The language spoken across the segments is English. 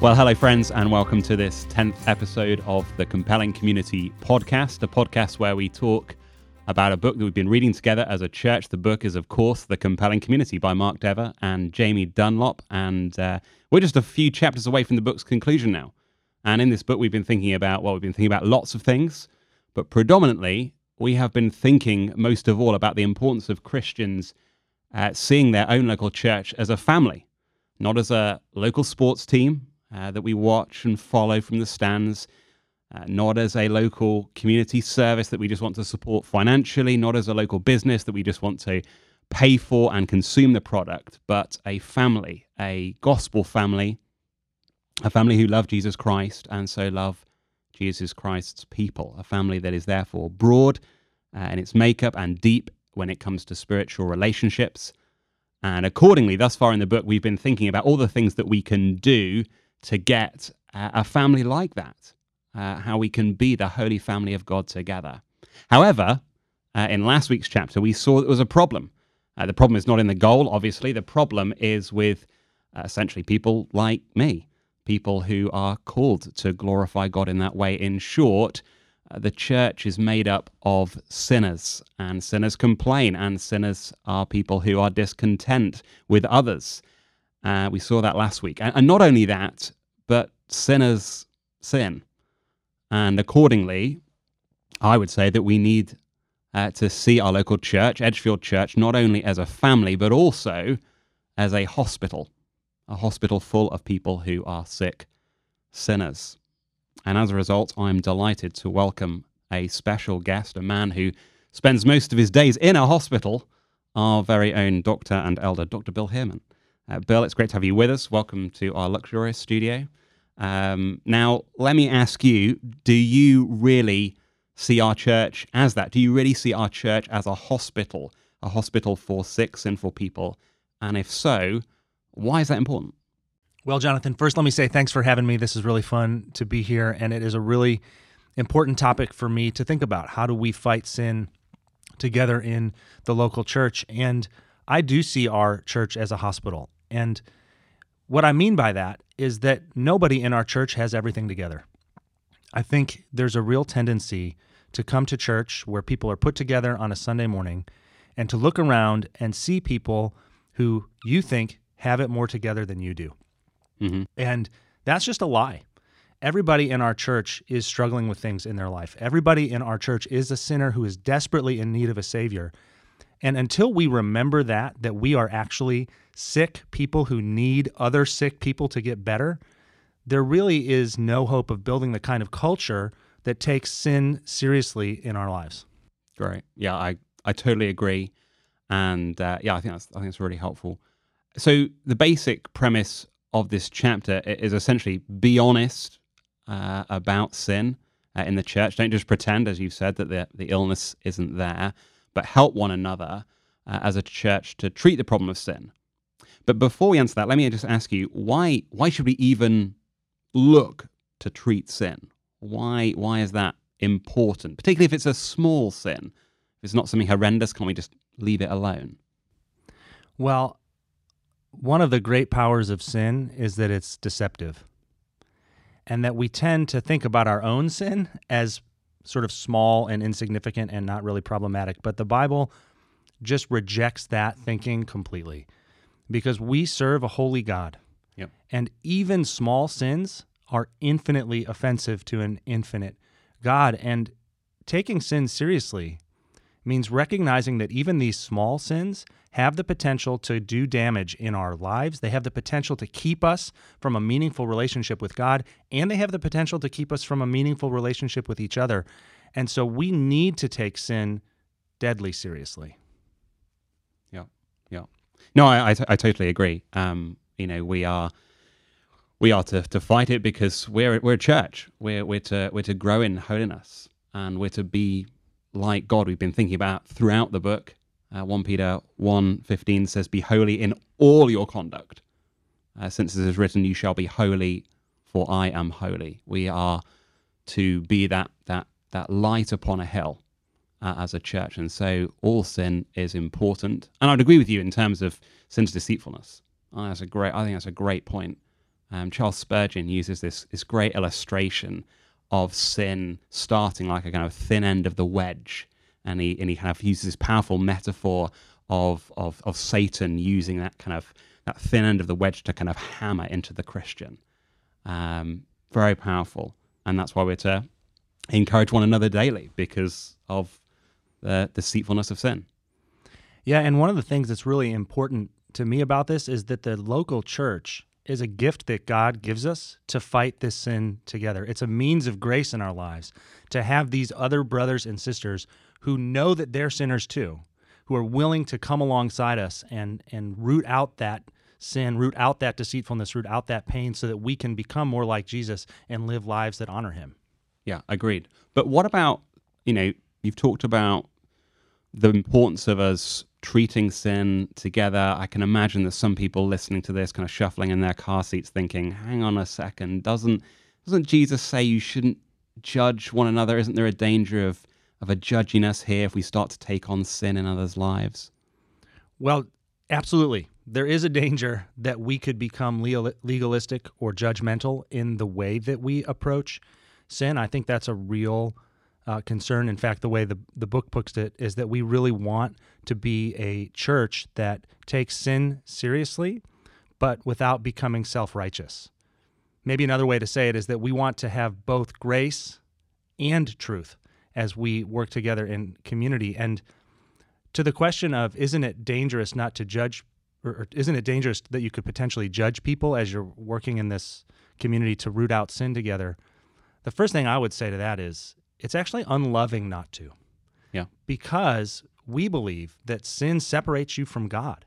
Well, hello, friends, and welcome to this 10th episode of the Compelling Community Podcast, a podcast where we talk about a book that we've been reading together as a church. The book is, of course, The Compelling Community by Mark Dever and Jamie Dunlop. And uh, we're just a few chapters away from the book's conclusion now. And in this book, we've been thinking about, well, we've been thinking about lots of things, but predominantly, we have been thinking most of all about the importance of Christians uh, seeing their own local church as a family, not as a local sports team uh, that we watch and follow from the stands, uh, not as a local community service that we just want to support financially, not as a local business that we just want to pay for and consume the product, but a family, a gospel family, a family who love Jesus Christ and so love Jesus Christ's people, a family that is therefore broad uh, in its makeup and deep when it comes to spiritual relationships. And accordingly, thus far in the book, we've been thinking about all the things that we can do to get uh, a family like that, uh, how we can be the holy family of God together. However, uh, in last week's chapter, we saw there was a problem. Uh, the problem is not in the goal, obviously. The problem is with uh, essentially people like me, people who are called to glorify God in that way. In short, uh, the church is made up of sinners, and sinners complain, and sinners are people who are discontent with others. Uh, we saw that last week. And, and not only that, but sinners sin. And accordingly, I would say that we need uh, to see our local church, Edgefield Church, not only as a family, but also as a hospital, a hospital full of people who are sick sinners. And as a result, I'm delighted to welcome a special guest, a man who spends most of his days in a hospital, our very own doctor and elder, Dr. Bill Heerman. Uh, Bill, it's great to have you with us. Welcome to our luxurious studio. Um, now, let me ask you do you really see our church as that? Do you really see our church as a hospital, a hospital for sick, sinful people? And if so, why is that important? Well, Jonathan, first let me say thanks for having me. This is really fun to be here, and it is a really important topic for me to think about. How do we fight sin together in the local church? And I do see our church as a hospital. And what I mean by that is that nobody in our church has everything together. I think there's a real tendency to come to church where people are put together on a Sunday morning and to look around and see people who you think have it more together than you do. Mm-hmm. And that's just a lie. Everybody in our church is struggling with things in their life. Everybody in our church is a sinner who is desperately in need of a Savior. And until we remember that, that we are actually sick people who need other sick people to get better, there really is no hope of building the kind of culture that takes sin seriously in our lives. Great. Yeah, I, I totally agree. And uh, yeah, I think that's I think that's really helpful. So the basic premise of this chapter is essentially be honest uh, about sin uh, in the church. Don't just pretend, as you've said, that the, the illness isn't there but help one another uh, as a church to treat the problem of sin. But before we answer that, let me just ask you why why should we even look to treat sin? Why why is that important? Particularly if it's a small sin. If it's not something horrendous, Can't we just leave it alone? Well, one of the great powers of sin is that it's deceptive. And that we tend to think about our own sin as sort of small and insignificant and not really problematic. But the Bible just rejects that thinking completely because we serve a holy God. Yep. And even small sins are infinitely offensive to an infinite God. And taking sin seriously means recognizing that even these small sins have the potential to do damage in our lives. They have the potential to keep us from a meaningful relationship with God, and they have the potential to keep us from a meaningful relationship with each other. And so we need to take sin deadly seriously. Yeah, yeah. No, I, I, t- I totally agree. Um, you know, we are we are to, to fight it because we're we're a church. We're we're to we're to grow in holiness and we're to be like God. We've been thinking about throughout the book. Uh, 1 Peter 1.15 says, Be holy in all your conduct. Uh, since it is written, You shall be holy, for I am holy. We are to be that, that, that light upon a hill uh, as a church. And so all sin is important. And I'd agree with you in terms of sin's deceitfulness. That's a great, I think that's a great point. Um, Charles Spurgeon uses this this great illustration of sin starting like a kind of thin end of the wedge, and he and he kind of uses this powerful metaphor of of of Satan using that kind of that thin end of the wedge to kind of hammer into the Christian. Um, very powerful, and that's why we're to encourage one another daily because of the deceitfulness of sin. Yeah, and one of the things that's really important to me about this is that the local church is a gift that God gives us to fight this sin together. It's a means of grace in our lives to have these other brothers and sisters who know that they're sinners too, who are willing to come alongside us and and root out that sin, root out that deceitfulness, root out that pain so that we can become more like Jesus and live lives that honor him. Yeah, agreed. But what about, you know, you've talked about the importance of us treating sin together. I can imagine that some people listening to this kind of shuffling in their car seats thinking, hang on a second, doesn't doesn't Jesus say you shouldn't judge one another? Isn't there a danger of of a judginess here if we start to take on sin in others' lives? Well, absolutely. There is a danger that we could become legalistic or judgmental in the way that we approach sin. I think that's a real uh, concern. In fact, the way the, the book puts it is that we really want to be a church that takes sin seriously, but without becoming self righteous. Maybe another way to say it is that we want to have both grace and truth as we work together in community. And to the question of isn't it dangerous not to judge, or, isn't it dangerous that you could potentially judge people as you're working in this community to root out sin together? The first thing I would say to that is it's actually unloving not to. Yeah. Because we believe that sin separates you from God.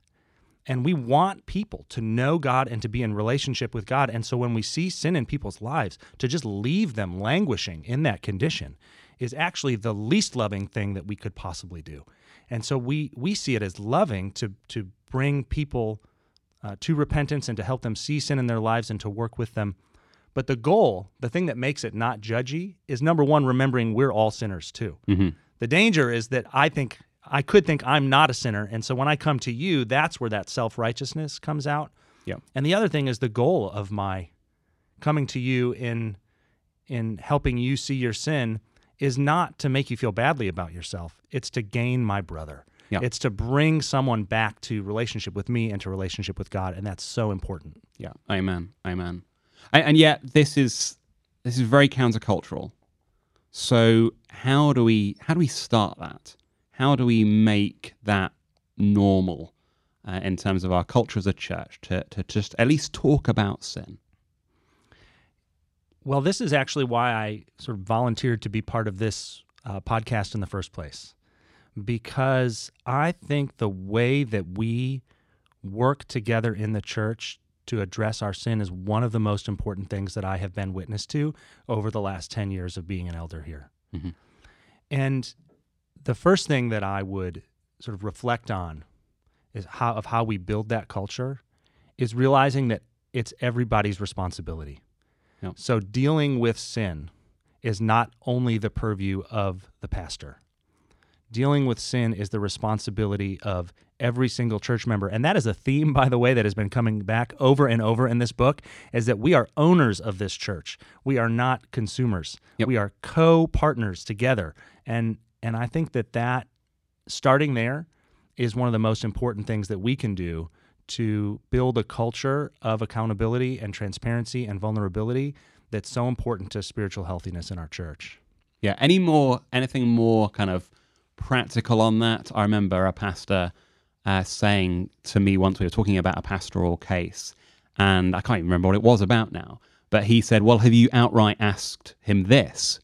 And we want people to know God and to be in relationship with God. And so when we see sin in people's lives, to just leave them languishing in that condition is actually the least loving thing that we could possibly do. And so we we see it as loving to to bring people uh, to repentance and to help them see sin in their lives and to work with them but the goal, the thing that makes it not judgy, is number one, remembering we're all sinners too. Mm-hmm. The danger is that I think I could think I'm not a sinner. And so when I come to you, that's where that self righteousness comes out. Yeah. And the other thing is the goal of my coming to you in in helping you see your sin is not to make you feel badly about yourself. It's to gain my brother. Yeah. It's to bring someone back to relationship with me and to relationship with God. And that's so important. Yeah. Amen. Amen and, and yet this is this is very countercultural. So how do we how do we start that? How do we make that normal uh, in terms of our culture as a church to to just at least talk about sin? Well, this is actually why I sort of volunteered to be part of this uh, podcast in the first place, because I think the way that we work together in the church to address our sin is one of the most important things that I have been witness to over the last 10 years of being an elder here. Mm-hmm. And the first thing that I would sort of reflect on is how of how we build that culture is realizing that it's everybody's responsibility. Yep. So dealing with sin is not only the purview of the pastor dealing with sin is the responsibility of every single church member. And that is a theme by the way that has been coming back over and over in this book is that we are owners of this church. We are not consumers. Yep. we are co-partners together. And and i think that that starting there is one of the most important things that we can do to build a culture of accountability and transparency and vulnerability that's so important to spiritual healthiness in our church. Yeah any more anything more kind of practical on that. I remember a pastor uh, saying to me once we were talking about a pastoral case, and I can't even remember what it was about now, but he said, Well, have you outright asked him this?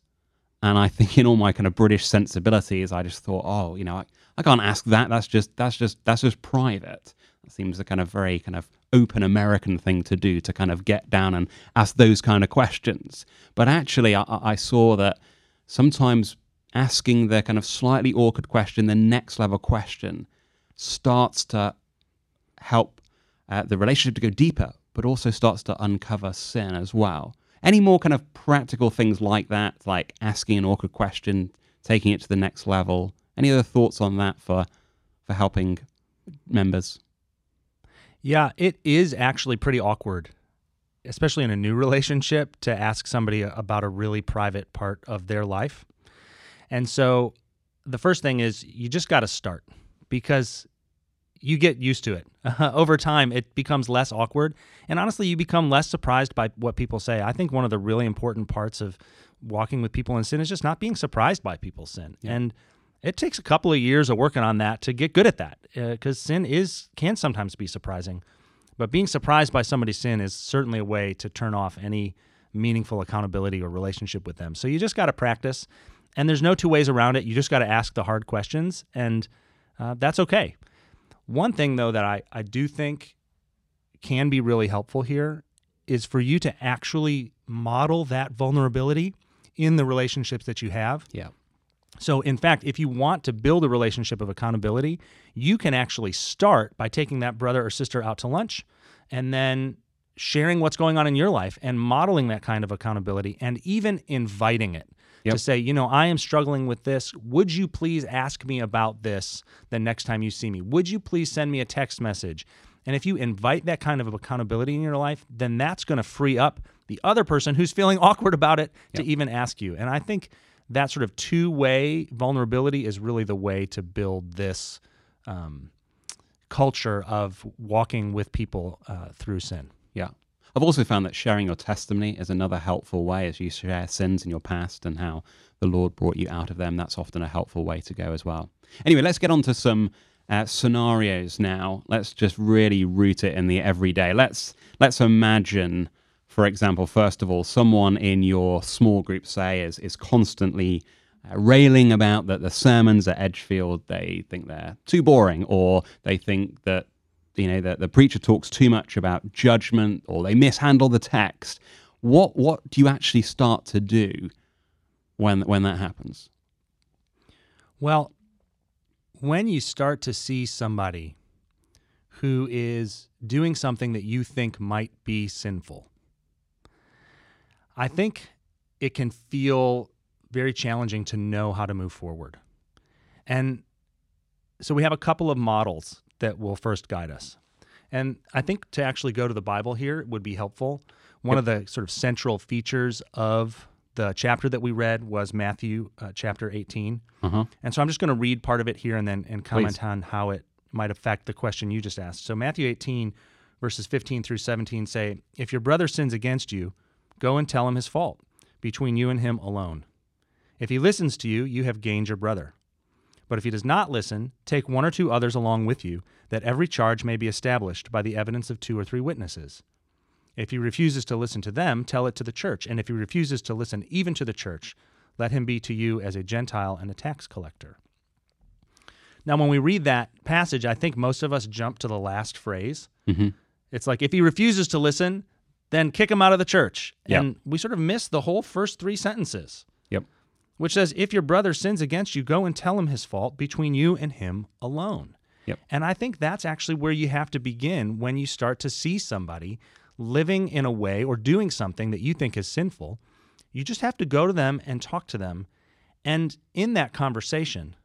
And I think in all my kind of British sensibilities, I just thought, oh, you know, I, I can't ask that. That's just that's just that's just private. That seems a kind of very kind of open American thing to do to kind of get down and ask those kind of questions. But actually, I, I saw that sometimes asking the kind of slightly awkward question, the next level question, starts to help uh, the relationship to go deeper, but also starts to uncover sin as well. Any more kind of practical things like that, like asking an awkward question, taking it to the next level? Any other thoughts on that for for helping members? Yeah, it is actually pretty awkward especially in a new relationship, to ask somebody about a really private part of their life. And so the first thing is you just got to start because you get used to it. Over time, it becomes less awkward. And honestly, you become less surprised by what people say. I think one of the really important parts of walking with people in sin is just not being surprised by people's sin. Yeah. And it takes a couple of years of working on that to get good at that because uh, sin is can sometimes be surprising. But being surprised by somebody's sin is certainly a way to turn off any meaningful accountability or relationship with them. So you just got to practice. And there's no two ways around it. You just got to ask the hard questions, and uh, that's okay. One thing, though, that I, I do think can be really helpful here is for you to actually model that vulnerability in the relationships that you have. Yeah. So, in fact, if you want to build a relationship of accountability, you can actually start by taking that brother or sister out to lunch and then sharing what's going on in your life and modeling that kind of accountability and even inviting it yep. to say, you know, I am struggling with this. Would you please ask me about this the next time you see me? Would you please send me a text message? And if you invite that kind of accountability in your life, then that's going to free up the other person who's feeling awkward about it yep. to even ask you. And I think that sort of two way vulnerability is really the way to build this um, culture of walking with people uh, through sin. I've also found that sharing your testimony is another helpful way as you share sins in your past and how the Lord brought you out of them. That's often a helpful way to go as well. Anyway, let's get on to some uh, scenarios now. Let's just really root it in the everyday. Let's let's imagine, for example, first of all, someone in your small group, say, is is constantly uh, railing about that the sermons at Edgefield they think they're too boring, or they think that you know, the, the preacher talks too much about judgment or they mishandle the text. What what do you actually start to do when when that happens? Well, when you start to see somebody who is doing something that you think might be sinful, I think it can feel very challenging to know how to move forward. And so we have a couple of models that will first guide us. And I think to actually go to the Bible here would be helpful. One yep. of the sort of central features of the chapter that we read was Matthew uh, chapter 18. Uh-huh. And so I'm just going to read part of it here and then and comment Please. on how it might affect the question you just asked. So Matthew 18 verses 15 through 17 say, "If your brother sins against you, go and tell him his fault between you and him alone. If he listens to you, you have gained your brother. But if he does not listen, take one or two others along with you, that every charge may be established by the evidence of two or three witnesses. If he refuses to listen to them, tell it to the church. And if he refuses to listen even to the church, let him be to you as a Gentile and a tax collector. Now, when we read that passage, I think most of us jump to the last phrase. Mm-hmm. It's like, if he refuses to listen, then kick him out of the church. Yep. And we sort of miss the whole first three sentences which says, If your brother sins against you, go and tell him his fault between you and him alone. Yep. And I think that's actually where you have to begin when you start to see somebody living in a way or doing something that you think is sinful. You just have to go to them and talk to them. And in that conversation,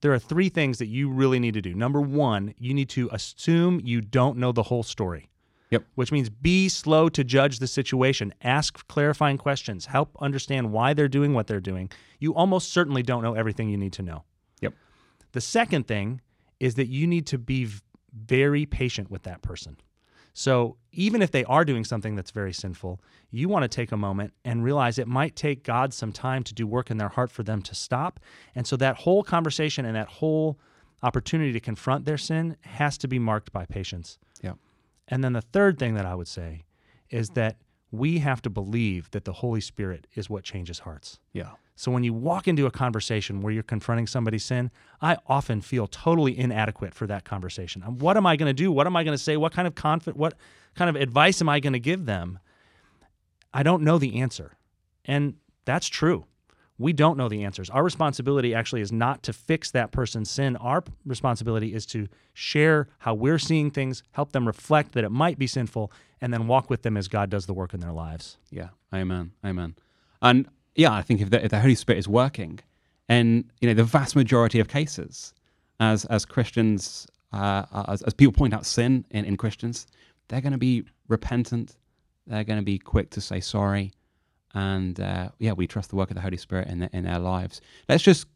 there are three things that you really need to do. Number one, you need to assume you don't know the whole story. Yep. Which means be slow to judge the situation, ask clarifying questions, help understand why they're doing what they're doing. You almost certainly don't know everything you need to know. Yep. The second thing is that you need to be very patient with that person. So even if they are doing something that's very sinful, you want to take a moment and realize it might take God some time to do work in their heart for them to stop. And so that whole conversation and that whole opportunity to confront their sin has to be marked by patience. And then the third thing that I would say is that we have to believe that the Holy Spirit is what changes hearts. Yeah. So when you walk into a conversation where you're confronting somebody's sin, I often feel totally inadequate for that conversation. What am I going to do? What am I going to say? What kind of confident what kind of advice am I going to give them? I don't know the answer. And that's true we don't know the answers. Our responsibility actually is not to fix that person's sin. Our responsibility is to share how we're seeing things, help them reflect that it might be sinful, and then walk with them as God does the work in their lives. Yeah, amen, amen. And yeah, I think if the, if the Holy Spirit is working, and you know, the vast majority of cases, as as Christians, uh, as, as people point out sin in, in Christians, they're going to be repentant, They're going to be quick to say sorry. And uh, yeah, we trust the work of the Holy Spirit in, the, in their lives. Let's just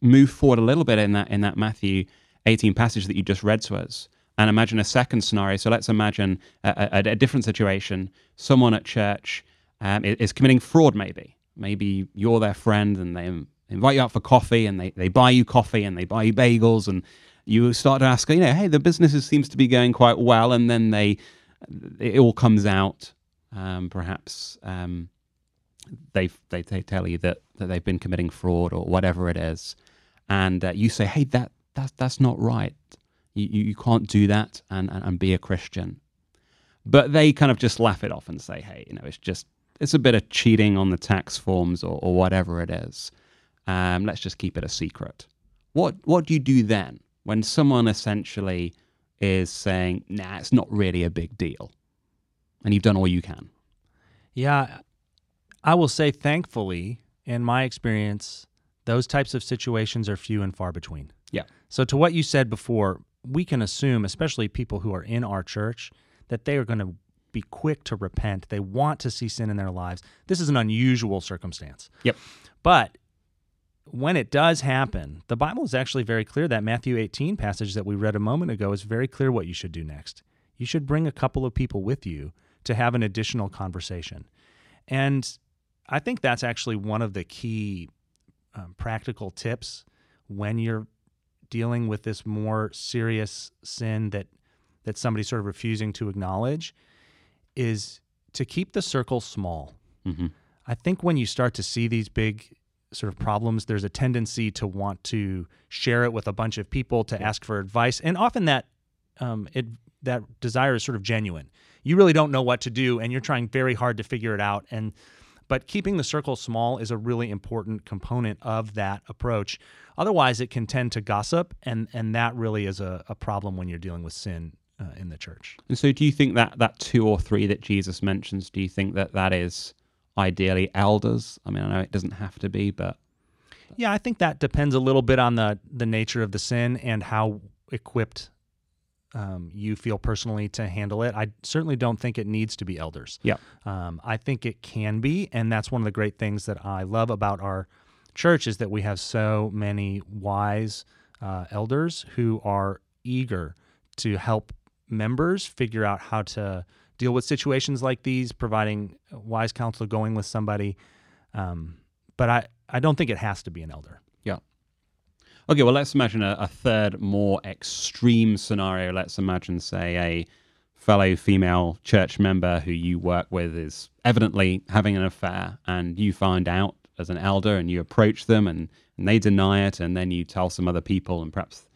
move forward a little bit in that in that Matthew 18 passage that you just read to us and imagine a second scenario. So let's imagine a, a, a different situation. Someone at church um, is, is, committing fraud, maybe. Maybe you're their friend and they invite you out for coffee and they, they buy you coffee and they buy you bagels and you start to ask, you know, hey, the business seems to be going quite well. And then they, it all comes out. Um, perhaps um, they, they, they tell you that, that they've been committing fraud or whatever it is. And uh, you say, hey, that, that, that's not right you, you can't do that and, and, and be a Christian. But they kind of just laugh it off and say, hey, you know, it's just, it's a bit of cheating on the tax forms or, or whatever it is. Um, let's just keep it a secret. What, what do you do then when someone essentially is saying, nah, it's not really a big deal? And you've done all you can. Yeah. I will say, thankfully, in my experience, those types of situations are few and far between. Yeah. So, to what you said before, we can assume, especially people who are in our church, that they are going to be quick to repent. They want to see sin in their lives. This is an unusual circumstance. Yep. But when it does happen, the Bible is actually very clear. That Matthew 18 passage that we read a moment ago is very clear what you should do next. You should bring a couple of people with you to have an additional conversation. And I think that's actually one of the key um, practical tips when you're dealing with this more serious sin that that somebody's sort of refusing to acknowledge is to keep the circle small. Mm-hmm. I think when you start to see these big sort of problems, there's a tendency to want to share it with a bunch of people to ask for advice, and often that um, it that desire is sort of genuine. You really don't know what to do, and you're trying very hard to figure it out, and but keeping the circle small is a really important component of that approach. Otherwise, it can tend to gossip, and, and that really is a, a problem when you're dealing with sin uh, in the church. And so, do you think that that two or three that Jesus mentions, do you think that that is ideally elders? I mean, I know it doesn't have to be, but. Yeah, I think that depends a little bit on the, the nature of the sin and how equipped um, you feel personally to handle it. I certainly don't think it needs to be elders. Yeah. Um, I think it can be, and that's one of the great things that I love about our church is that we have so many wise uh, elders who are eager to help members figure out how to deal with situations like these, providing wise counsel, going with somebody. Um, but I, I don't think it has to be an elder. Okay, well, let's imagine a, a third, more extreme scenario. Let's imagine, say, a fellow female church member who you work with is evidently having an affair, and you find out as an elder and you approach them and, and they deny it, and then you tell some other people, and perhaps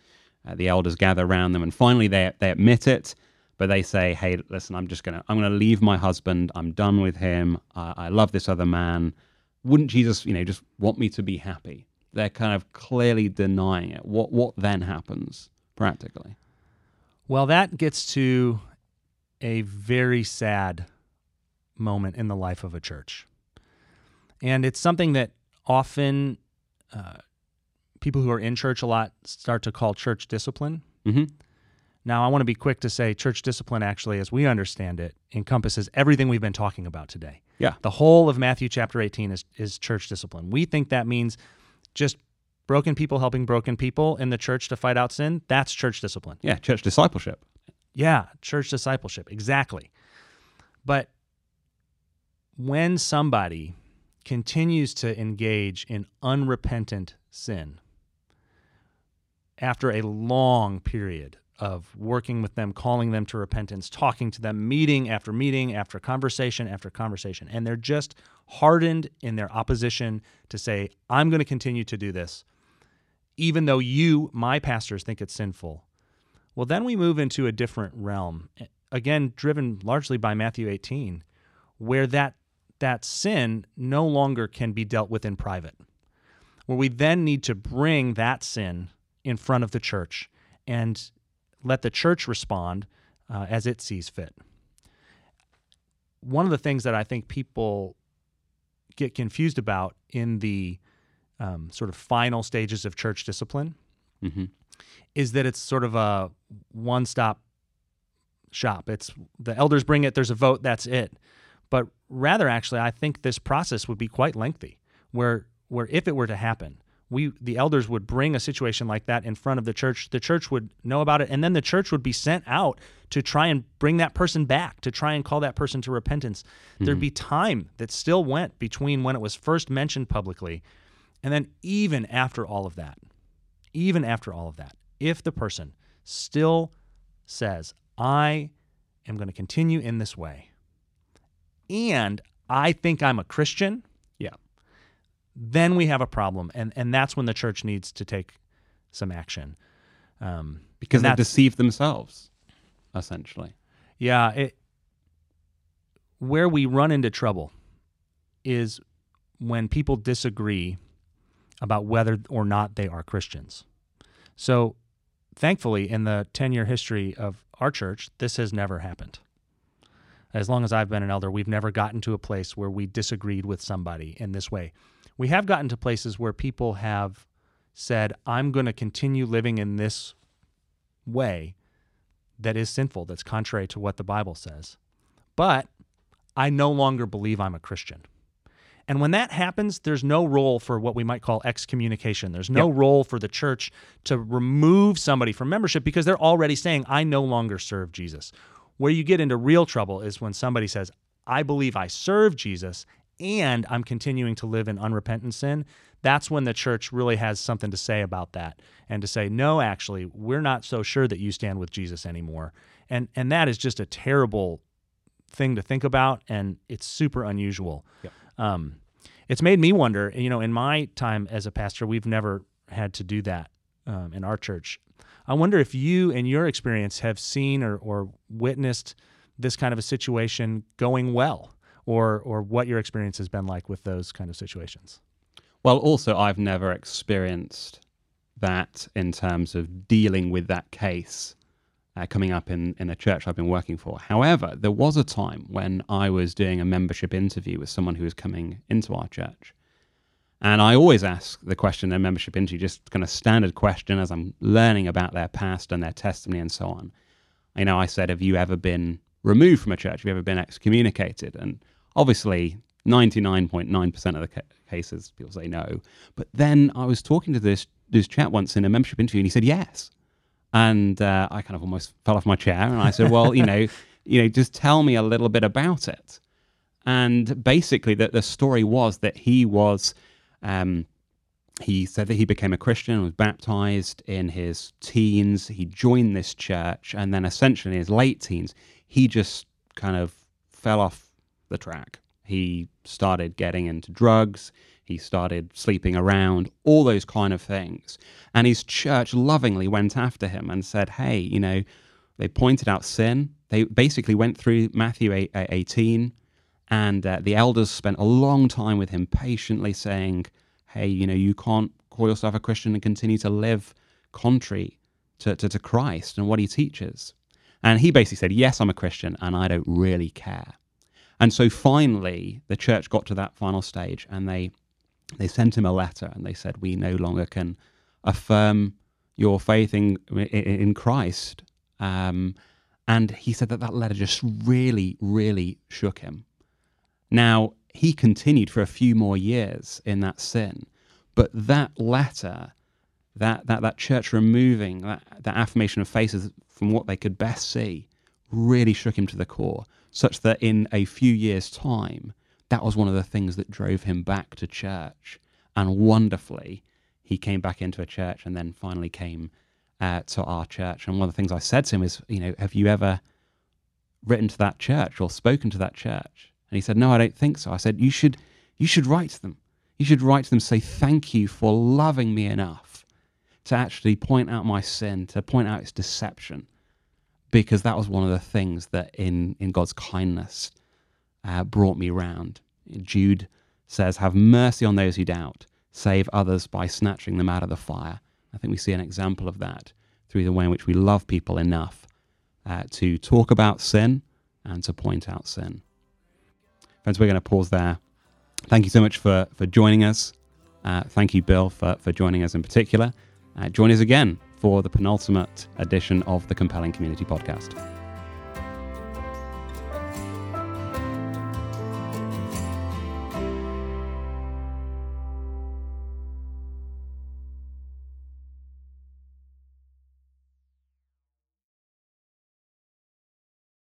uh, the elders gather around them, and finally they, they admit it. But they say, "Hey, listen, I'm just gonna, I'm gonna leave my husband. I'm done with him. Uh, I love this other man. Wouldn't Jesus, you know, just want me to be happy?" They're kind of clearly denying it. What what then happens practically? Well, that gets to a very sad moment in the life of a church, and it's something that often uh, people who are in church a lot start to call church discipline. Mm-hmm. Now, I want to be quick to say church discipline, actually, as we understand it, encompasses everything we've been talking about today. Yeah. The whole of Matthew chapter 18 is, is church discipline. We think that means just broken people helping broken people in the church to fight out sin, that's church discipline. Yeah, church discipleship. Yeah, church discipleship. Exactly. But when somebody continues to engage in unrepentant sin after a long period of working with them, calling them to repentance, talking to them, meeting after meeting, after conversation after conversation. And they're just hardened in their opposition to say, I'm going to continue to do this, even though you, my pastors, think it's sinful. Well, then we move into a different realm, again, driven largely by Matthew 18, where that, that sin no longer can be dealt with in private, where we then need to bring that sin in front of the church and let the church respond uh, as it sees fit. One of the things that I think people get confused about in the um, sort of final stages of church discipline mm-hmm. is that it's sort of a one stop shop. It's the elders bring it, there's a vote, that's it. but rather actually I think this process would be quite lengthy where where if it were to happen, we the elders would bring a situation like that in front of the church the church would know about it and then the church would be sent out to try and bring that person back to try and call that person to repentance mm-hmm. there'd be time that still went between when it was first mentioned publicly and then even after all of that even after all of that if the person still says i am going to continue in this way and i think i'm a christian then we have a problem, and and that's when the church needs to take some action. Um, because they deceive themselves, essentially. Yeah, it, where we run into trouble is when people disagree about whether or not they are Christians. So, thankfully, in the 10 year history of our church, this has never happened. As long as I've been an elder, we've never gotten to a place where we disagreed with somebody in this way we have gotten to places where people have said, I'm going to continue living in this way that is sinful, that's contrary to what the Bible says. But I no longer believe I'm a Christian. And when that happens, there's no role for what we might call excommunication. There's no yep. role for the church to remove somebody from membership because they're already saying, I no longer serve Jesus. Where you get into real trouble is when somebody says, I believe I serve Jesus and I'm continuing to live in unrepentant sin, that's when the church really has something to say about that and to say, no, actually, we're not so sure that you stand with Jesus anymore. And and that is just a terrible thing to think about, and it's super unusual. Yep. Um, it's made me wonder. You know, in my time as a pastor, we've never had to do that um, in our church. I wonder if you, in your experience, have seen or, or witnessed this kind of a situation going well or or what your experience has been like with those kind of situations. Well, also I've never experienced that in terms of dealing with that case uh, coming up in, in a church I've been working for. However, there was a time when I was doing a membership interview with someone who was coming into our church. And I always ask the question in membership interview, just kind of standard question as I'm learning about their past and their testimony and so on. You know, I said, Have you ever been removed from a church? Have you ever been excommunicated? And Obviously, 99.9% of the ca- cases, people say no. But then I was talking to this, this chat once in a membership interview, and he said yes. And uh, I kind of almost fell off my chair, and I said, well, you know, you know, just tell me a little bit about it. And basically, the, the story was that he was, um, he said that he became a Christian, was baptized in his teens. He joined this church, and then essentially in his late teens, he just kind of fell off the track. He started getting into drugs. He started sleeping around, all those kind of things. And his church lovingly went after him and said, hey, you know, they pointed out sin. They basically went through Matthew 18, and uh, the elders spent a long time with him, patiently saying, hey, you know, you can't call yourself a Christian and continue to live contrary to, to, to Christ and what he teaches. And he basically said, yes, I'm a Christian, and I don't really care. And so finally, the church got to that final stage and they they sent him a letter and they said, We no longer can affirm your faith in, in Christ. Um, and he said that that letter just really, really shook him. Now, he continued for a few more years in that sin, but that letter, that, that, that church removing that, that affirmation of faces from what they could best see, really shook him to the core such that in a few years' time, that was one of the things that drove him back to church. And wonderfully, he came back into a church and then finally came uh, to our church. And one of the things I said to him is, you know, have you ever written to that church or spoken to that church? And he said, no, I don't think so. I said, you should, you should write to them. You should write to them, say, thank you for loving me enough to actually point out my sin, to point out its deception, because that was one of the things that in, in God's kindness uh, brought me round. Jude says, Have mercy on those who doubt, save others by snatching them out of the fire. I think we see an example of that through the way in which we love people enough uh, to talk about sin and to point out sin. Friends, we're going to pause there. Thank you so much for, for joining us. Uh, thank you, Bill, for, for joining us in particular. Uh, join us again for the penultimate edition of the Compelling Community Podcast.